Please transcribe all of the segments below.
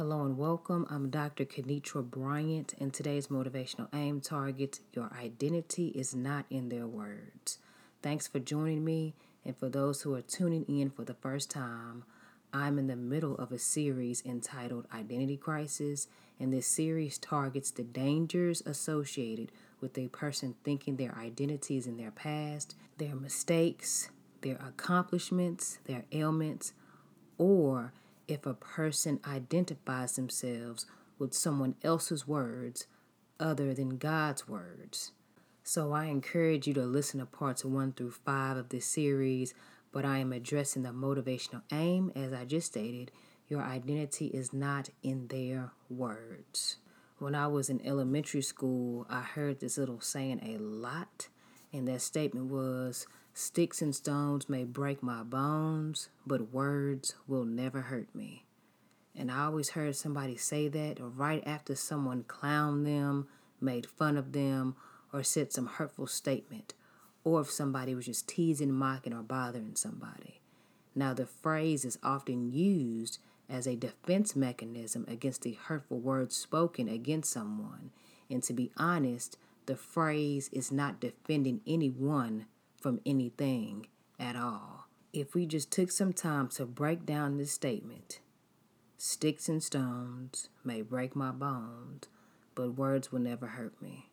Hello and welcome. I'm Dr. Kenitra Bryant, and today's motivational aim targets your identity is not in their words. Thanks for joining me, and for those who are tuning in for the first time, I'm in the middle of a series entitled Identity Crisis, and this series targets the dangers associated with a person thinking their identity is in their past, their mistakes, their accomplishments, their ailments, or if a person identifies themselves with someone else's words other than God's words. So I encourage you to listen to parts 1 through 5 of this series, but I am addressing the motivational aim as I just stated. Your identity is not in their words. When I was in elementary school, I heard this little saying a lot, and that statement was Sticks and stones may break my bones, but words will never hurt me. And I always heard somebody say that right after someone clowned them, made fun of them, or said some hurtful statement, or if somebody was just teasing, mocking, or bothering somebody. Now, the phrase is often used as a defense mechanism against the hurtful words spoken against someone. And to be honest, the phrase is not defending anyone from anything at all. If we just took some time to break down this statement, sticks and stones may break my bones, but words will never hurt me.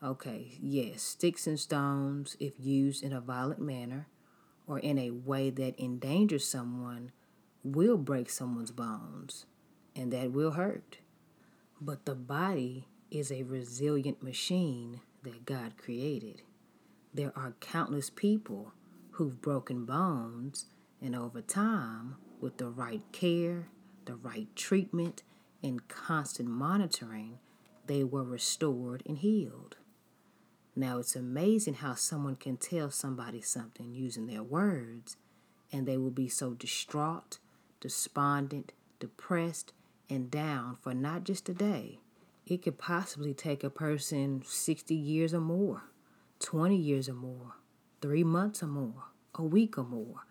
Okay, yes, sticks and stones, if used in a violent manner or in a way that endangers someone, will break someone's bones, and that will hurt. But the body is a resilient machine that God created. There are countless people who've broken bones, and over time, with the right care, the right treatment, and constant monitoring, they were restored and healed. Now, it's amazing how someone can tell somebody something using their words, and they will be so distraught, despondent, depressed, and down for not just a day. It could possibly take a person 60 years or more. 20 years or more, three months or more, a week or more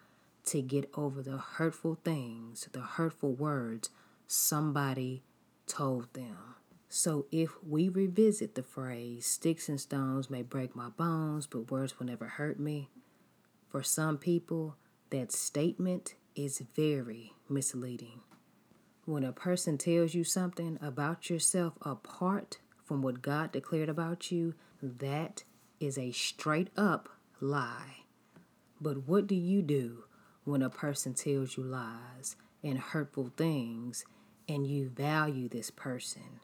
to get over the hurtful things, the hurtful words somebody told them. So if we revisit the phrase, sticks and stones may break my bones, but words will never hurt me, for some people, that statement is very misleading. When a person tells you something about yourself apart from what God declared about you, that is a straight up lie. But what do you do when a person tells you lies and hurtful things and you value this person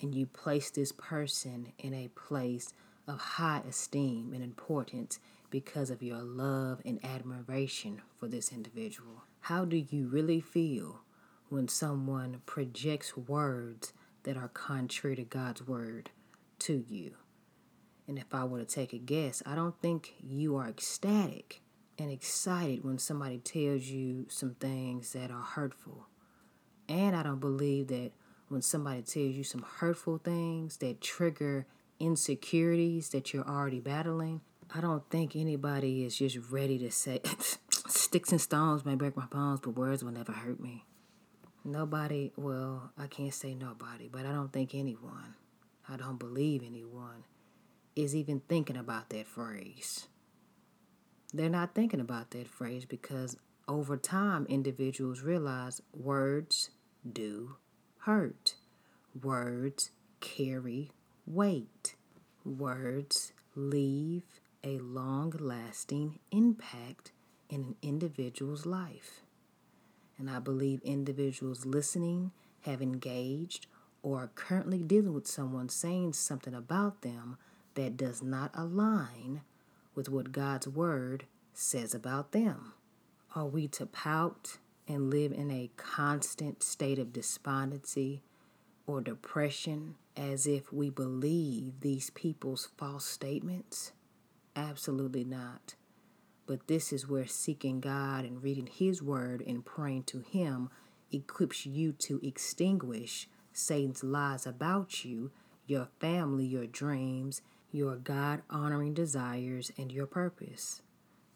and you place this person in a place of high esteem and importance because of your love and admiration for this individual? How do you really feel when someone projects words that are contrary to God's word to you? And if I were to take a guess, I don't think you are ecstatic and excited when somebody tells you some things that are hurtful. And I don't believe that when somebody tells you some hurtful things that trigger insecurities that you're already battling, I don't think anybody is just ready to say, sticks and stones may break my bones, but words will never hurt me. Nobody, well, I can't say nobody, but I don't think anyone, I don't believe anyone is even thinking about that phrase. They're not thinking about that phrase because over time, individuals realize words do hurt. Words carry weight. Words leave a long lasting impact in an individual's life. And I believe individuals listening have engaged or are currently dealing with someone saying something about them that does not align with what God's Word says about them? Are we to pout and live in a constant state of despondency or depression as if we believe these people's false statements? Absolutely not. But this is where seeking God and reading His Word and praying to Him equips you to extinguish Satan's lies about you, your family, your dreams, your God honoring desires, and your purpose.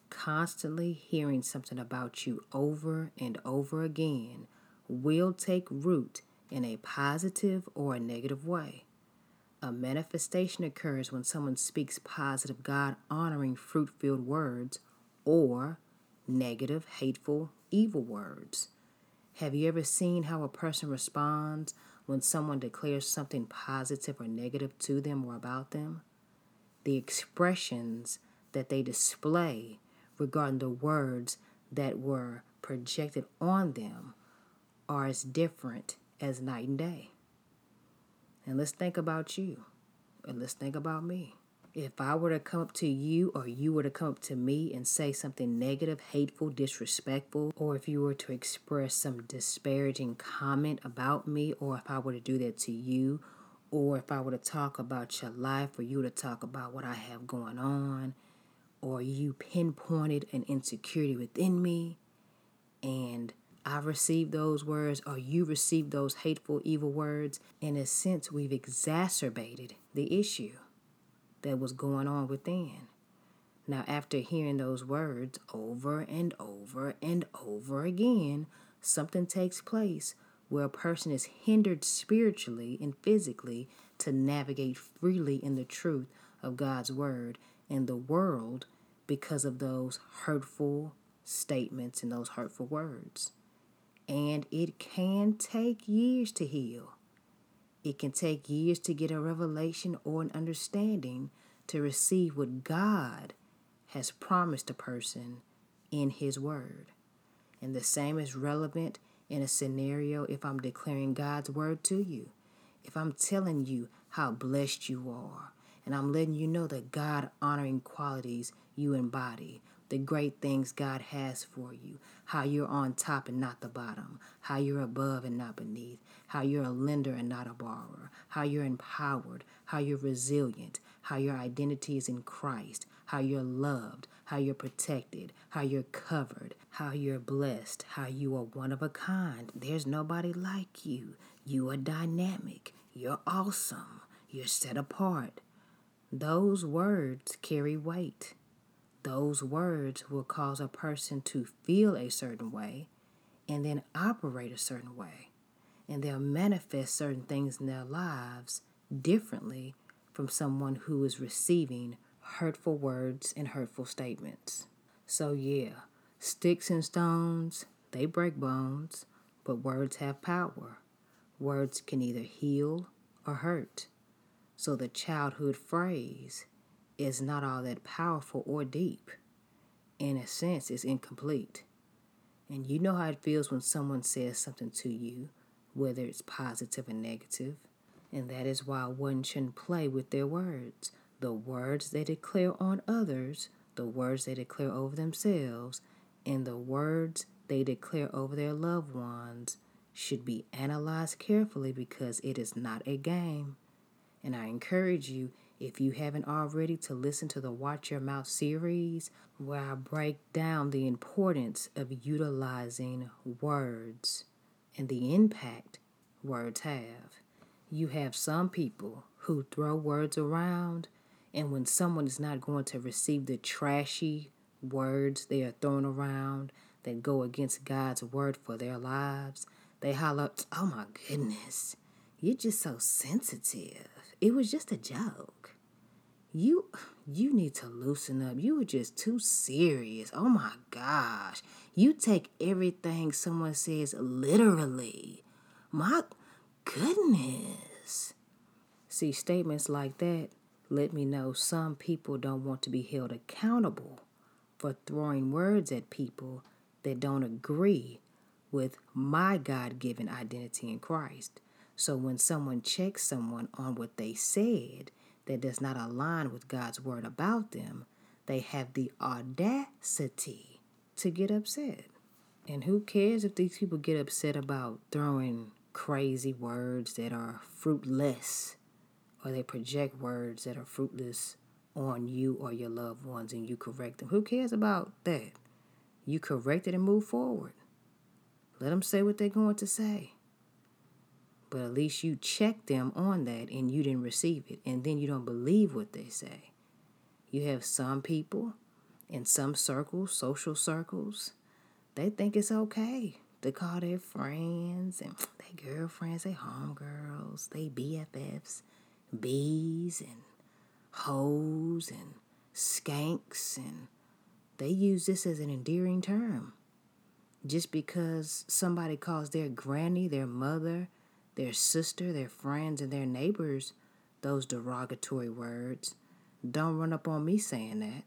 Constantly hearing something about you over and over again will take root in a positive or a negative way. A manifestation occurs when someone speaks positive, God honoring, fruit filled words or negative, hateful, evil words. Have you ever seen how a person responds when someone declares something positive or negative to them or about them? The expressions that they display regarding the words that were projected on them are as different as night and day. And let's think about you, and let's think about me. If I were to come up to you, or you were to come up to me and say something negative, hateful, disrespectful, or if you were to express some disparaging comment about me, or if I were to do that to you, or if I were to talk about your life, or you were to talk about what I have going on, or you pinpointed an insecurity within me, and I received those words, or you received those hateful, evil words, in a sense, we've exacerbated the issue that was going on within. Now, after hearing those words over and over and over again, something takes place where a person is hindered spiritually and physically to navigate freely in the truth of God's word in the world because of those hurtful statements and those hurtful words. And it can take years to heal. It can take years to get a revelation or an understanding to receive what God has promised a person in His Word. And the same is relevant in a scenario if I'm declaring God's Word to you. If I'm telling you how blessed you are, and I'm letting you know the God honoring qualities you embody, the great things God has for you, how you're on top and not the bottom, how you're above and not beneath, how you're a lender and not a borrower, how you're empowered, how you're resilient, how your identity is in Christ, how you're loved, how you're protected, how you're covered, how you're blessed, how you are one of a kind. There's nobody like you. You are dynamic. You're awesome. You're set apart. Those words carry weight those words will cause a person to feel a certain way and then operate a certain way. And they'll manifest certain things in their lives differently from someone who is receiving hurtful words and hurtful statements. So, yeah, sticks and stones, they break bones, but words have power. Words can either heal or hurt. So, the childhood phrase, is not all that powerful or deep. In a sense, it's incomplete. And you know how it feels when someone says something to you, whether it's positive or negative. And that is why one shouldn't play with their words. The words they declare on others, the words they declare over themselves, and the words they declare over their loved ones should be analyzed carefully because it is not a game. And I encourage you, if you haven't already, to listen to the Watch Your Mouth series, where I break down the importance of utilizing words and the impact words have. You have some people who throw words around, and when someone is not going to receive the trashy words they are throwing around that go against God's word for their lives, they holler, Oh my goodness, you're just so sensitive. It was just a joke you you need to loosen up. You are just too serious. Oh my gosh. You take everything someone says literally. My goodness. See, statements like that let me know some people don't want to be held accountable for throwing words at people that don't agree with my God given identity in Christ. So when someone checks someone on what they said, that does not align with God's word about them, they have the audacity to get upset. And who cares if these people get upset about throwing crazy words that are fruitless or they project words that are fruitless on you or your loved ones and you correct them? Who cares about that? You correct it and move forward. Let them say what they're going to say but at least you check them on that and you didn't receive it and then you don't believe what they say you have some people in some circles social circles they think it's okay to call their friends and their girlfriends, their homegirls, they BFFs, bees and hoes and skanks and they use this as an endearing term. Just because somebody calls their granny, their mother, their sister, their friends, and their neighbors those derogatory words, don't run up on me saying that.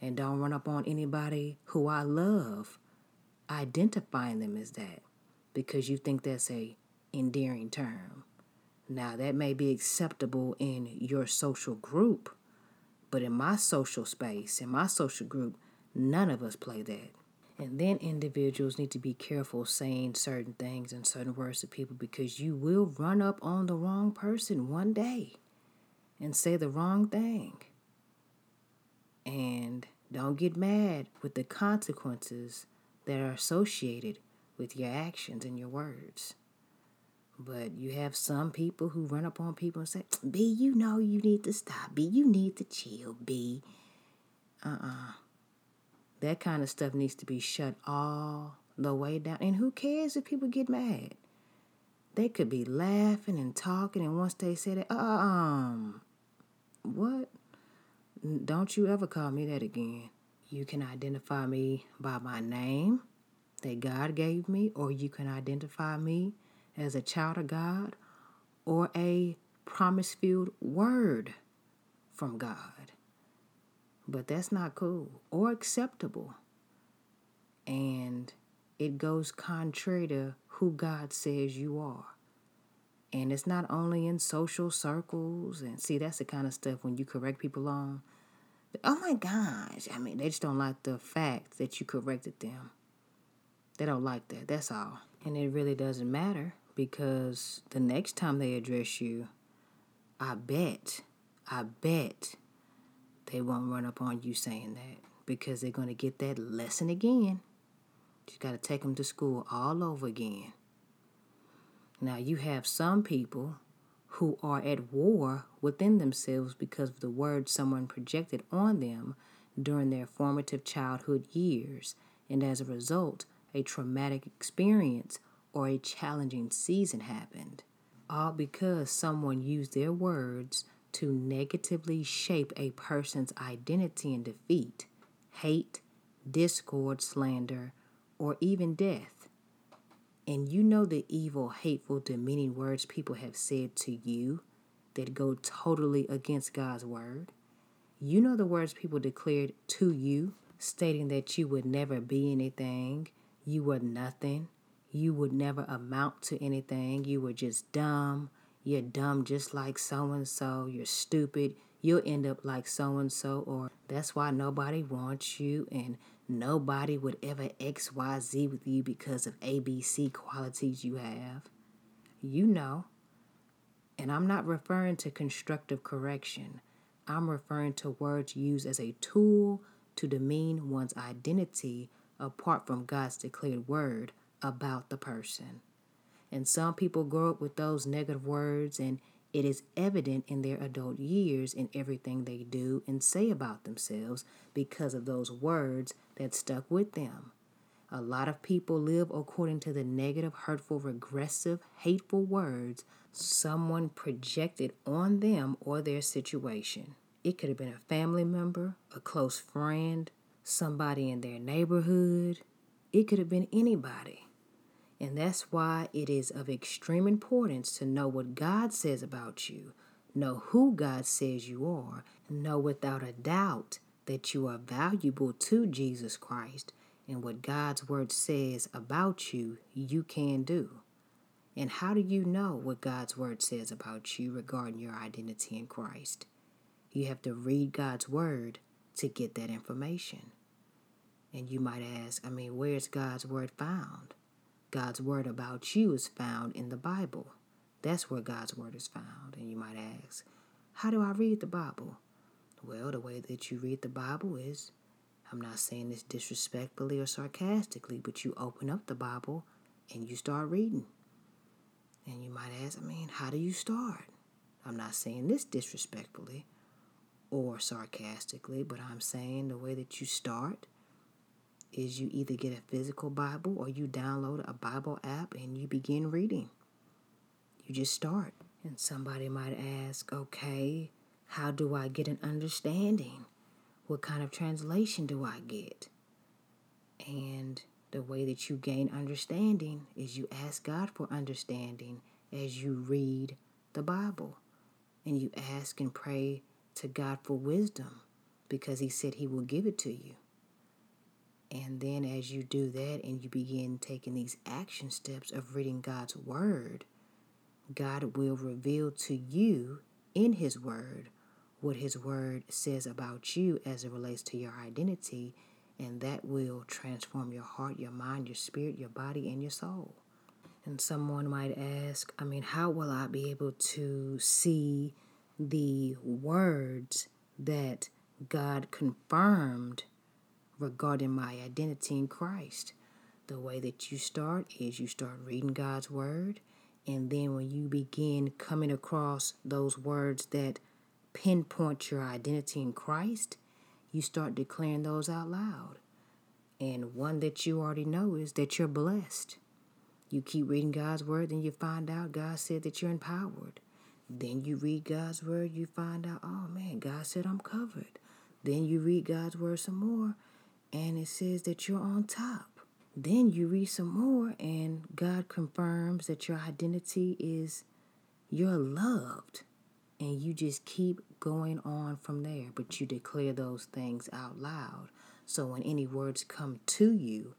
And don't run up on anybody who I love identifying them as that because you think that's a endearing term. Now that may be acceptable in your social group, but in my social space, in my social group, none of us play that. And then individuals need to be careful saying certain things and certain words to people because you will run up on the wrong person one day and say the wrong thing. And don't get mad with the consequences that are associated with your actions and your words. But you have some people who run up on people and say, B, you know you need to stop. B, you need to chill. B, uh uh-uh. uh That kind of stuff needs to be shut all the way down. And who cares if people get mad? They could be laughing and talking, and once they that, uh, um, what? Don't you ever call me that again. You can identify me by my name that God gave me, or you can identify me as a child of God or a promise filled word from God. But that's not cool or acceptable. And it goes contrary to who God says you are. And it's not only in social circles. And see, that's the kind of stuff when you correct people on. Oh my gosh. I mean, they just don't like the fact that you corrected them. They don't like that. That's all. And it really doesn't matter because the next time they address you, I bet, I bet they won't run up on you saying that because they're going to get that lesson again. You got to take them to school all over again. Now, you have some people who are at war within themselves because of the words someone projected on them during their formative childhood years, and as a result, a traumatic experience or a challenging season happened, all because someone used their words to negatively shape a person's identity and defeat, hate, discord, slander, or even death. And you know the evil, hateful, demeaning words people have said to you that go totally against God's word, you know the words people declared to you, stating that you would never be anything, you were nothing, you would never amount to anything, you were just dumb, you're dumb just like so and so, you're stupid, you'll end up like so and so, or that's why nobody wants you, and Nobody would ever XYZ with you because of ABC qualities you have. You know. And I'm not referring to constructive correction. I'm referring to words used as a tool to demean one's identity apart from God's declared word about the person. And some people grow up with those negative words and it is evident in their adult years in everything they do and say about themselves because of those words that stuck with them. A lot of people live according to the negative, hurtful, regressive, hateful words someone projected on them or their situation. It could have been a family member, a close friend, somebody in their neighborhood. It could have been anybody. And that's why it is of extreme importance to know what God says about you, know who God says you are, know without a doubt that you are valuable to Jesus Christ, and what God's word says about you, you can do. And how do you know what God's word says about you regarding your identity in Christ? You have to read God's word to get that information. And you might ask, I mean, where's God's word found? God's word about you is found in the Bible. That's where God's word is found. And you might ask, how do I read the Bible? Well, the way that you read the Bible is, I'm not saying this disrespectfully or sarcastically, but you open up the Bible and you start reading. And you might ask, I mean, how do you start? I'm not saying this disrespectfully or sarcastically, but I'm saying the way that you start is you either get a physical Bible or you download a Bible app and you begin reading. You just start. And somebody might ask, okay, how do I get an understanding? What kind of translation do I get? And the way that you gain understanding is you ask God for understanding as you read the Bible. And you ask and pray to God for wisdom because He said He will give it to you. And then as you do that and you begin taking these action steps of reading God's Word, God will reveal to you in His Word what His Word says about you as it relates to your identity, and that will transform your heart, your mind, your spirit, your body, and your soul. And someone might ask, I mean, how will I be able to see the words that God confirmed regarding my identity in Christ? The way that you start is you start reading God's Word, and then when you begin coming across those words that pinpoint your identity in Christ, you start declaring those out loud. And one that you already know is that you're blessed. You keep reading God's word, then you find out God said that you're empowered. Then you read God's word, you find out, oh man, God said I'm covered. Then you read God's word some more, and it says that you're on top. Then you read some more, and God confirms that your identity is you're loved. And you just keep going on from there, but you declare those things out loud. So when any words come to you,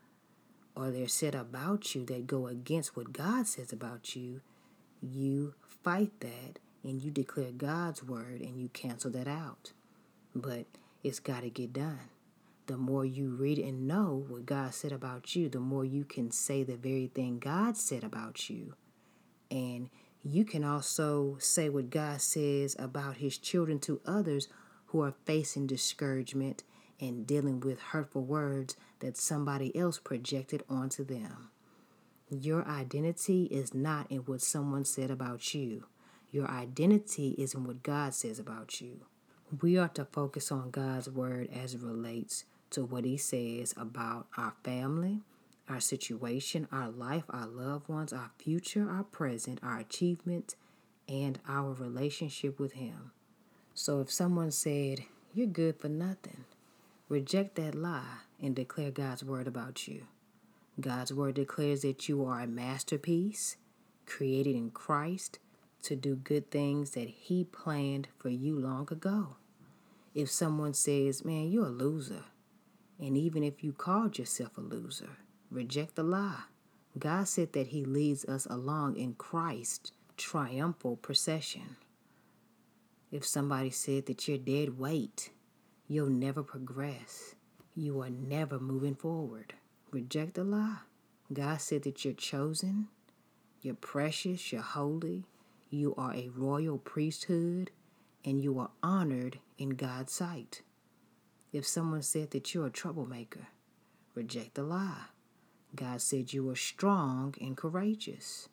or they're said about you that go against what God says about you, you fight that and you declare God's word and you cancel that out. But it's got to get done. The more you read and know what God said about you, the more you can say the very thing God said about you. And you can also say what God says about His children to others who are facing discouragement and dealing with hurtful words that somebody else projected onto them. Your identity is not in what someone said about you. Your identity is in what God says about you. We are to focus on God's word as it relates to what He says about our family, our situation, our life, our loved ones, our future, our present, our achievements, and our relationship with Him. So if someone said, You're good for nothing, Reject that lie and declare God's word about you. God's word declares that you are a masterpiece, created in Christ to do good things that He planned for you long ago. If someone says, Man, you're a loser, and even if you called yourself a loser, reject the lie. God said that He leads us along in Christ's triumphal procession. If somebody said that you're dead weight, you'll never progress. You are never moving forward. Reject the lie. God said that you're chosen, you're precious, you're holy, you are a royal priesthood, and you are honored in God's sight. If someone said that you're a troublemaker, reject the lie. God said you are strong and courageous.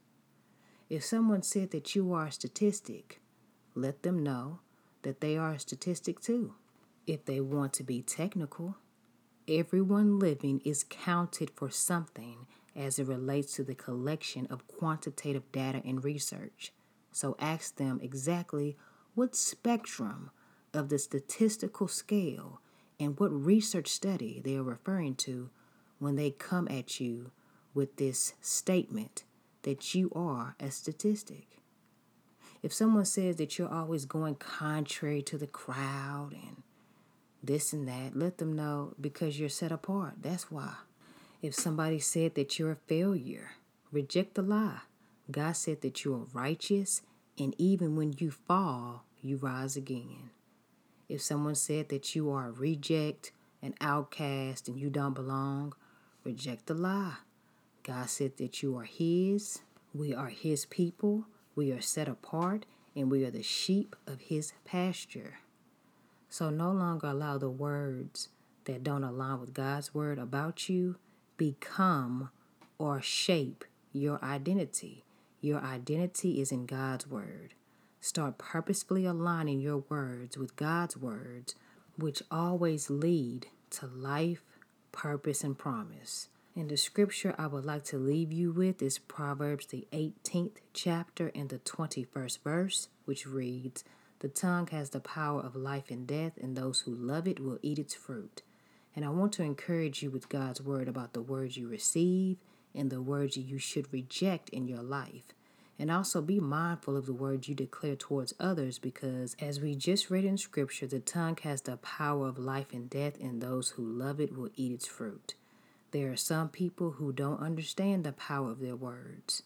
If someone said that you are a statistic, let them know that they are a statistic too. If they want to be technical, everyone living is counted for something as it relates to the collection of quantitative data and research. So ask them exactly what spectrum of the statistical scale and what research study they are referring to when they come at you with this statement that you are a statistic. If someone says that you're always going contrary to the crowd and this and that. Let them know because you're set apart. That's why. If somebody said that you're a failure, reject the lie. God said that you are righteous, and even when you fall, you rise again. If someone said that you are a reject, an outcast, and you don't belong, reject the lie. God said that you are His, we are His people, we are set apart, and we are the sheep of His pasture. So no longer allow the words that don't align with God's word about you become or shape your identity. Your identity is in God's word. Start purposefully aligning your words with God's words, which always lead to life, purpose, and promise. And the scripture I would like to leave you with is Proverbs, the 18th chapter and the 21st verse, which reads The tongue has the power of life and death, and those who love it will eat its fruit. And I want to encourage you with God's word about the words you receive and the words you should reject in your life. And also be mindful of the words you declare towards others because, as we just read in Scripture, the tongue has the power of life and death, and those who love it will eat its fruit. There are some people who don't understand the power of their words.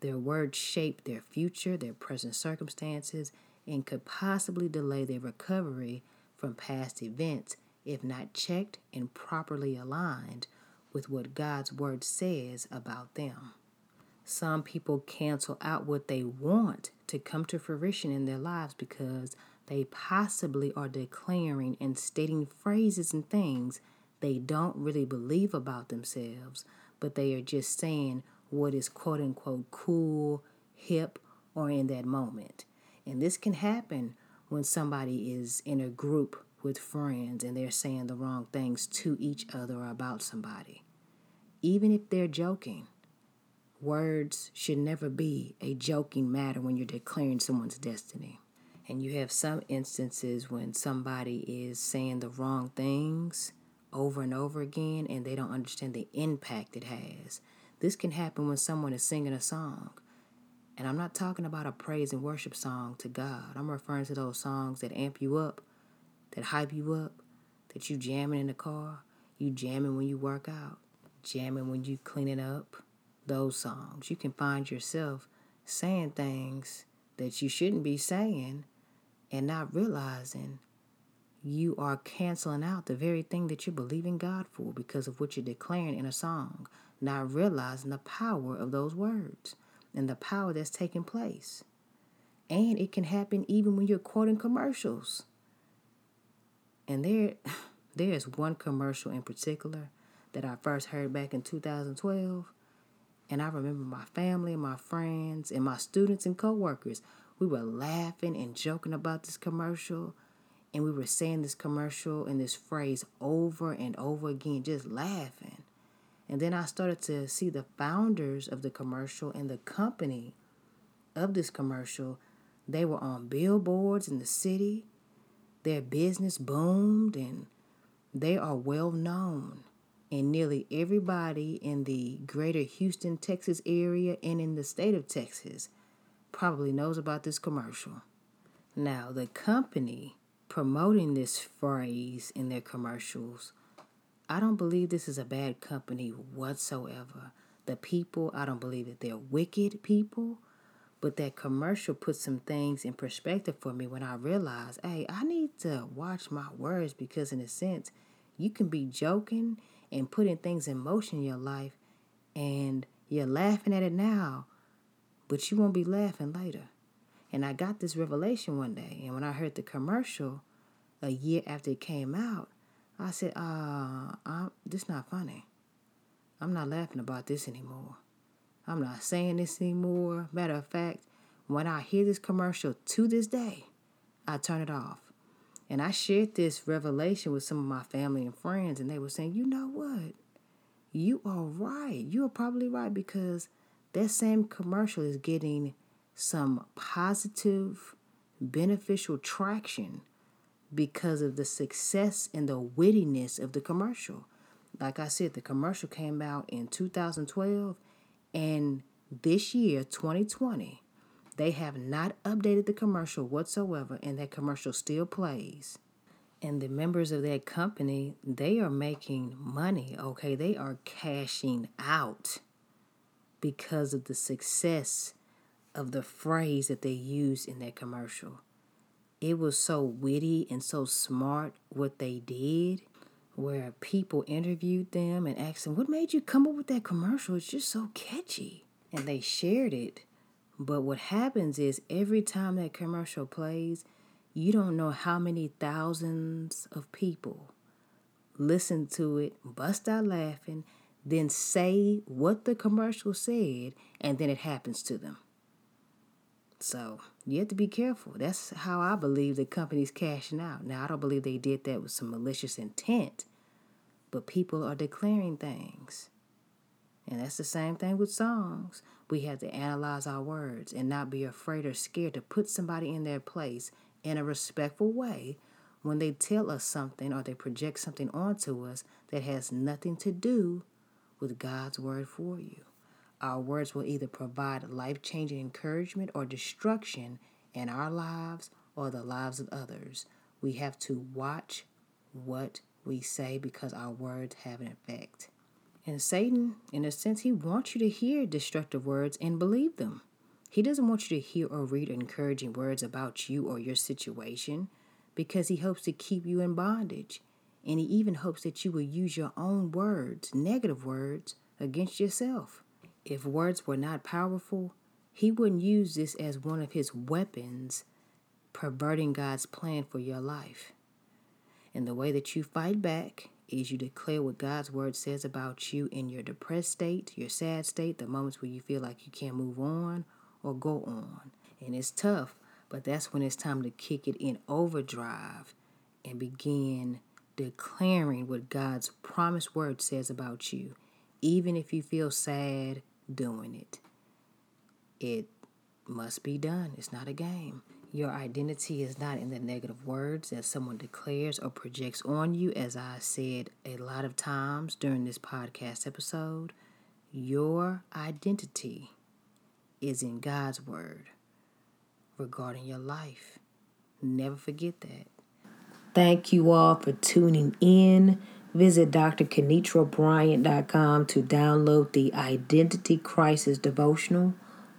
Their words shape their future, their present circumstances, and could possibly delay their recovery from past events if not checked and properly aligned with what God's Word says about them. Some people cancel out what they want to come to fruition in their lives because they possibly are declaring and stating phrases and things they don't really believe about themselves, but they are just saying what is quote unquote cool, hip, or in that moment. And this can happen when somebody is in a group with friends and they're saying the wrong things to each other or about somebody. Even if they're joking, words should never be a joking matter when you're declaring someone's destiny. And you have some instances when somebody is saying the wrong things over and over again and they don't understand the impact it has. This can happen when someone is singing a song. And I'm not talking about a praise and worship song to God. I'm referring to those songs that amp you up, that hype you up, that you jamming in the car, you jamming when you work out, jamming when you cleaning up. Those songs. You can find yourself saying things that you shouldn't be saying and not realizing you are canceling out the very thing that you're believing God for because of what you're declaring in a song, not realizing the power of those words and the power that's taking place. And it can happen even when you're quoting commercials. And there there is one commercial in particular that I first heard back in 2012. And I remember my family and my friends and my students and coworkers, we were laughing and joking about this commercial and we were saying this commercial and this phrase over and over again, just laughing. And then I started to see the founders of the commercial and the company of this commercial. They were on billboards in the city. Their business boomed and they are well known. And nearly everybody in the greater Houston, Texas area and in the state of Texas probably knows about this commercial. Now, the company promoting this phrase in their commercials. I don't believe this is a bad company whatsoever. The people, I don't believe that they're wicked people, but that commercial put some things in perspective for me when I realized hey, I need to watch my words because, in a sense, you can be joking and putting things in motion in your life and you're laughing at it now, but you won't be laughing later. And I got this revelation one day. And when I heard the commercial a year after it came out, I said, uh, I'm, this not funny. I'm not laughing about this anymore. I'm not saying this anymore. Matter of fact, when I hear this commercial to this day, I turn it off. And I shared this revelation with some of my family and friends, and they were saying, you know what? You are right. You are probably right because that same commercial is getting some positive, beneficial traction because of the success and the wittiness of the commercial. Like I said, the commercial came out in 2012, and this year, 2020, they have not updated the commercial whatsoever, and that commercial still plays. And the members of that company, they are making money, okay? They are cashing out because of the success of the phrase that they used in that commercial. It was so witty and so smart what they did, where people interviewed them and asked them, What made you come up with that commercial? It's just so catchy. And they shared it. But what happens is every time that commercial plays, you don't know how many thousands of people listen to it, bust out laughing, then say what the commercial said, and then it happens to them. So you have to be careful. That's how I believe the company's cashing out. Now, I don't believe they did that with some malicious intent, but people are declaring things. And that's the same thing with songs. We have to analyze our words and not be afraid or scared to put somebody in their place in a respectful way when they tell us something or they project something onto us that has nothing to do with God's word for you. Our words will either provide life changing encouragement or destruction in our lives or the lives of others. We have to watch what we say because our words have an effect. And Satan, in a sense, he wants you to hear destructive words and believe them. He doesn't want you to hear or read encouraging words about you or your situation because he hopes to keep you in bondage. And he even hopes that you will use your own words, negative words, against yourself. If words were not powerful, he wouldn't use this as one of his weapons, perverting God's plan for your life. And the way that you fight back is you declare what God's word says about you in your depressed state, your sad state, the moments where you feel like you can't move on or go on. And it's tough, but that's when it's time to kick it in overdrive and begin declaring what God's promised word says about you, even if you feel sad doing it. It must be done. It's not a game. Your identity is not in the negative words that someone declares or projects on you, as I said a lot of times during this podcast episode. Your identity is in God's word regarding your life. Never forget that. Thank you all for tuning in. Visit drkenitrabryant.com to download the Identity Crisis devotional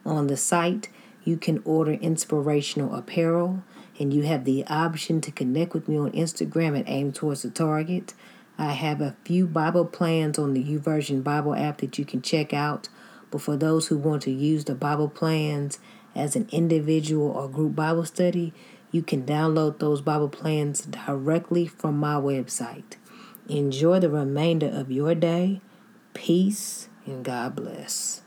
on the site you can order inspirational apparel, and you have the option to connect with me on Instagram at Aim Towards the Target. I have a few Bible plans on the YouVersion Bible app that you can check out. But for those who want to use the Bible plans as an individual or group Bible study, you can download those Bible plans directly from my website. Enjoy the remainder of your day. Peace and God bless.